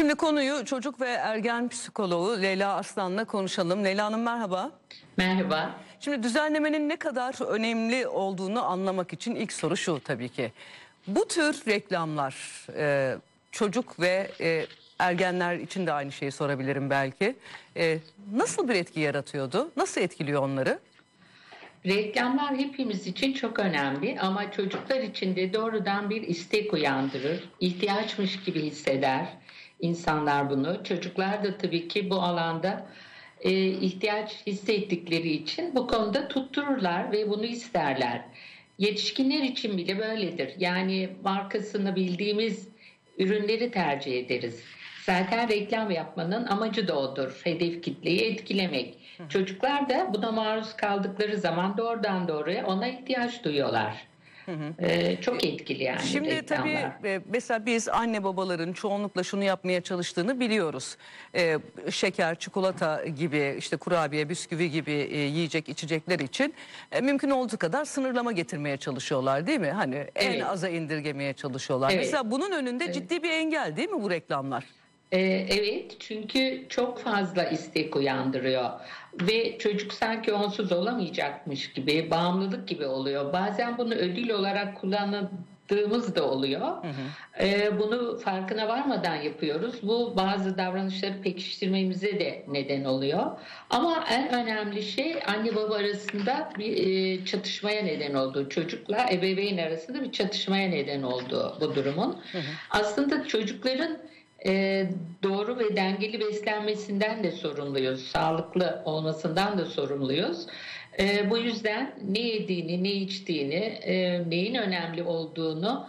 Şimdi konuyu çocuk ve ergen psikoloğu Leyla Arslan'la konuşalım. Leyla Hanım merhaba. Merhaba. Şimdi düzenlemenin ne kadar önemli olduğunu anlamak için ilk soru şu tabii ki. Bu tür reklamlar e, çocuk ve e, ergenler için de aynı şeyi sorabilirim belki. E, nasıl bir etki yaratıyordu? Nasıl etkiliyor onları? Reklamlar hepimiz için çok önemli ama çocuklar için de doğrudan bir istek uyandırır. İhtiyaçmış gibi hisseder insanlar bunu. Çocuklar da tabii ki bu alanda e, ihtiyaç hissettikleri için bu konuda tuttururlar ve bunu isterler. Yetişkinler için bile böyledir. Yani markasını bildiğimiz ürünleri tercih ederiz. Zaten reklam yapmanın amacı da odur. Hedef kitleyi etkilemek. Çocuklar da buna maruz kaldıkları zaman doğrudan doğruya ona ihtiyaç duyuyorlar. Ee, çok etkili yani Şimdi reklamlar. tabii e, mesela biz anne babaların çoğunlukla şunu yapmaya çalıştığını biliyoruz. E, şeker, çikolata gibi işte kurabiye, bisküvi gibi e, yiyecek içecekler için e, mümkün olduğu kadar sınırlama getirmeye çalışıyorlar değil mi? Hani en Evet. aza indirgemeye çalışıyorlar. Evet. Mesela bunun önünde ciddi bir engel değil mi bu reklamlar? Ee, evet çünkü çok fazla istek uyandırıyor ve çocuk sanki onsuz olamayacakmış gibi bağımlılık gibi oluyor. Bazen bunu ödül olarak kullandığımız da oluyor. Ee, bunu farkına varmadan yapıyoruz. Bu bazı davranışları pekiştirmemize de neden oluyor. Ama en önemli şey anne baba arasında bir e, çatışmaya neden olduğu, çocukla ebeveyn arasında bir çatışmaya neden olduğu bu durumun. Aslında çocukların e, doğru ve dengeli beslenmesinden de sorumluyuz. Sağlıklı olmasından da sorumluyuz. E, bu yüzden ne yediğini, ne içtiğini, e, neyin önemli olduğunu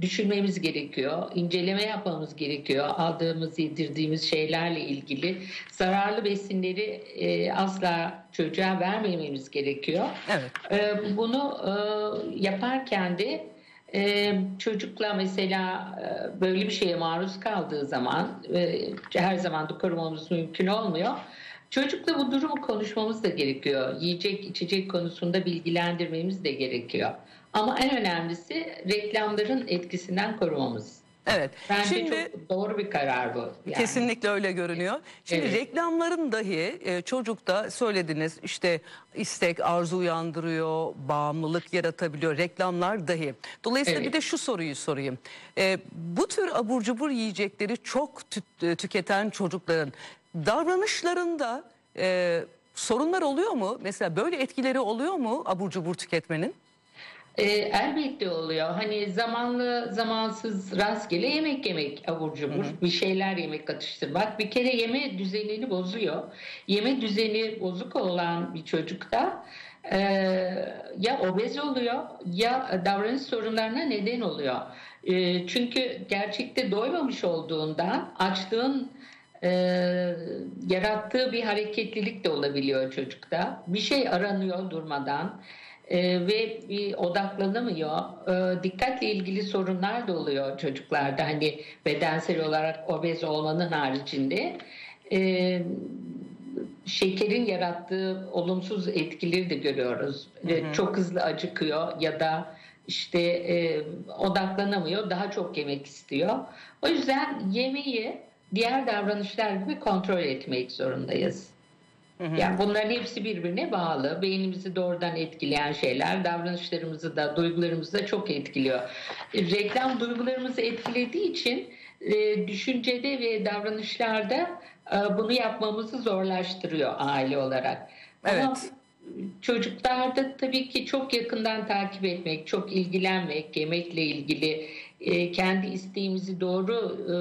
düşünmemiz gerekiyor. İnceleme yapmamız gerekiyor. Aldığımız, yedirdiğimiz şeylerle ilgili zararlı besinleri e, asla çocuğa vermememiz gerekiyor. Evet. E, bunu e, yaparken de ee, çocukla mesela e, böyle bir şeye maruz kaldığı zaman her zaman da korumamız mümkün olmuyor. Çocukla bu durumu konuşmamız da gerekiyor. Yiyecek içecek konusunda bilgilendirmemiz de gerekiyor. Ama en önemlisi reklamların etkisinden korumamız. Evet. Bence Şimdi çok doğru bir karar bu. yani. Kesinlikle öyle görünüyor. Şimdi Evet. reklamların dahi e, çocukta söylediniz işte istek, arzu uyandırıyor, bağımlılık yaratabiliyor reklamlar dahi. Dolayısıyla Evet. bir de şu soruyu sorayım. E, bu tür abur cubur yiyecekleri çok tü- e, tüketen çocukların davranışlarında e, sorunlar oluyor mu? Mesela böyle etkileri oluyor mu abur cubur tüketmenin? E, elbette oluyor. Hani zamanlı zamansız rastgele yemek yemek abur cubur bir şeyler yemek atıştırmak bir kere yeme düzenini bozuyor. Yeme düzeni bozuk olan bir çocukta e, ya obez oluyor ya davranış sorunlarına neden oluyor. E, çünkü gerçekte doymamış olduğundan açlığın e, yarattığı bir hareketlilik de olabiliyor çocukta. Bir şey aranıyor durmadan e, ve bir odaklanamıyor. E, dikkatle ilgili sorunlar da oluyor çocuklarda. Hani bedensel olarak obez olmanın haricinde. E, şekerin yarattığı olumsuz etkileri de görüyoruz. E, Çok hızlı acıkıyor ya da işte e, odaklanamıyor, daha çok yemek istiyor. O yüzden yemeği diğer davranışlar gibi kontrol etmek zorundayız. Yani bunların hepsi birbirine bağlı. Beynimizi doğrudan etkileyen şeyler, davranışlarımızı da, duygularımızı da çok etkiliyor. Reklam duygularımızı etkilediği için e, düşüncede ve davranışlarda e, bunu yapmamızı zorlaştırıyor aile olarak. Ama Evet. çocuklarda tabii ki çok yakından takip etmek, çok ilgilenmek, yemekle ilgili kendi isteğimizi doğru e,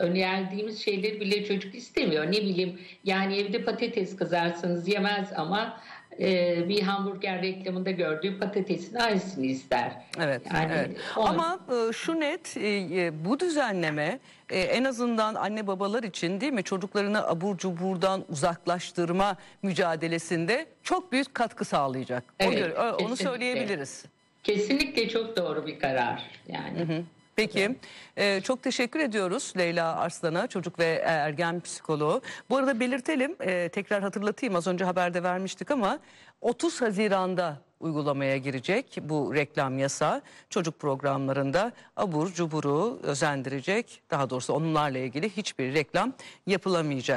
önerdiğimiz şeyleri bile çocuk istemiyor. Ne bileyim yani evde patates kızarsanız yemez ama e, bir hamburger reklamında gördüğü patatesin aynısını ister. Evet. Yani evet. Ama e, şu net e, e, bu düzenleme e, en azından anne babalar için değil mi çocuklarını abur cuburdan uzaklaştırma mücadelesinde çok büyük katkı sağlayacak. Evet, o- onu kesinlikle. söyleyebiliriz. kesinlikle çok doğru bir karar. Yani. Peki e, çok teşekkür ediyoruz Leyla Arslan'a çocuk ve ergen psikoloğu. Bu arada belirtelim e, tekrar hatırlatayım az önce haberde vermiştik ama 30 Haziran'da uygulamaya girecek bu reklam yasağı. Çocuk programlarında abur cuburu özendirecek daha doğrusu onlarla ilgili hiçbir reklam yapılamayacak.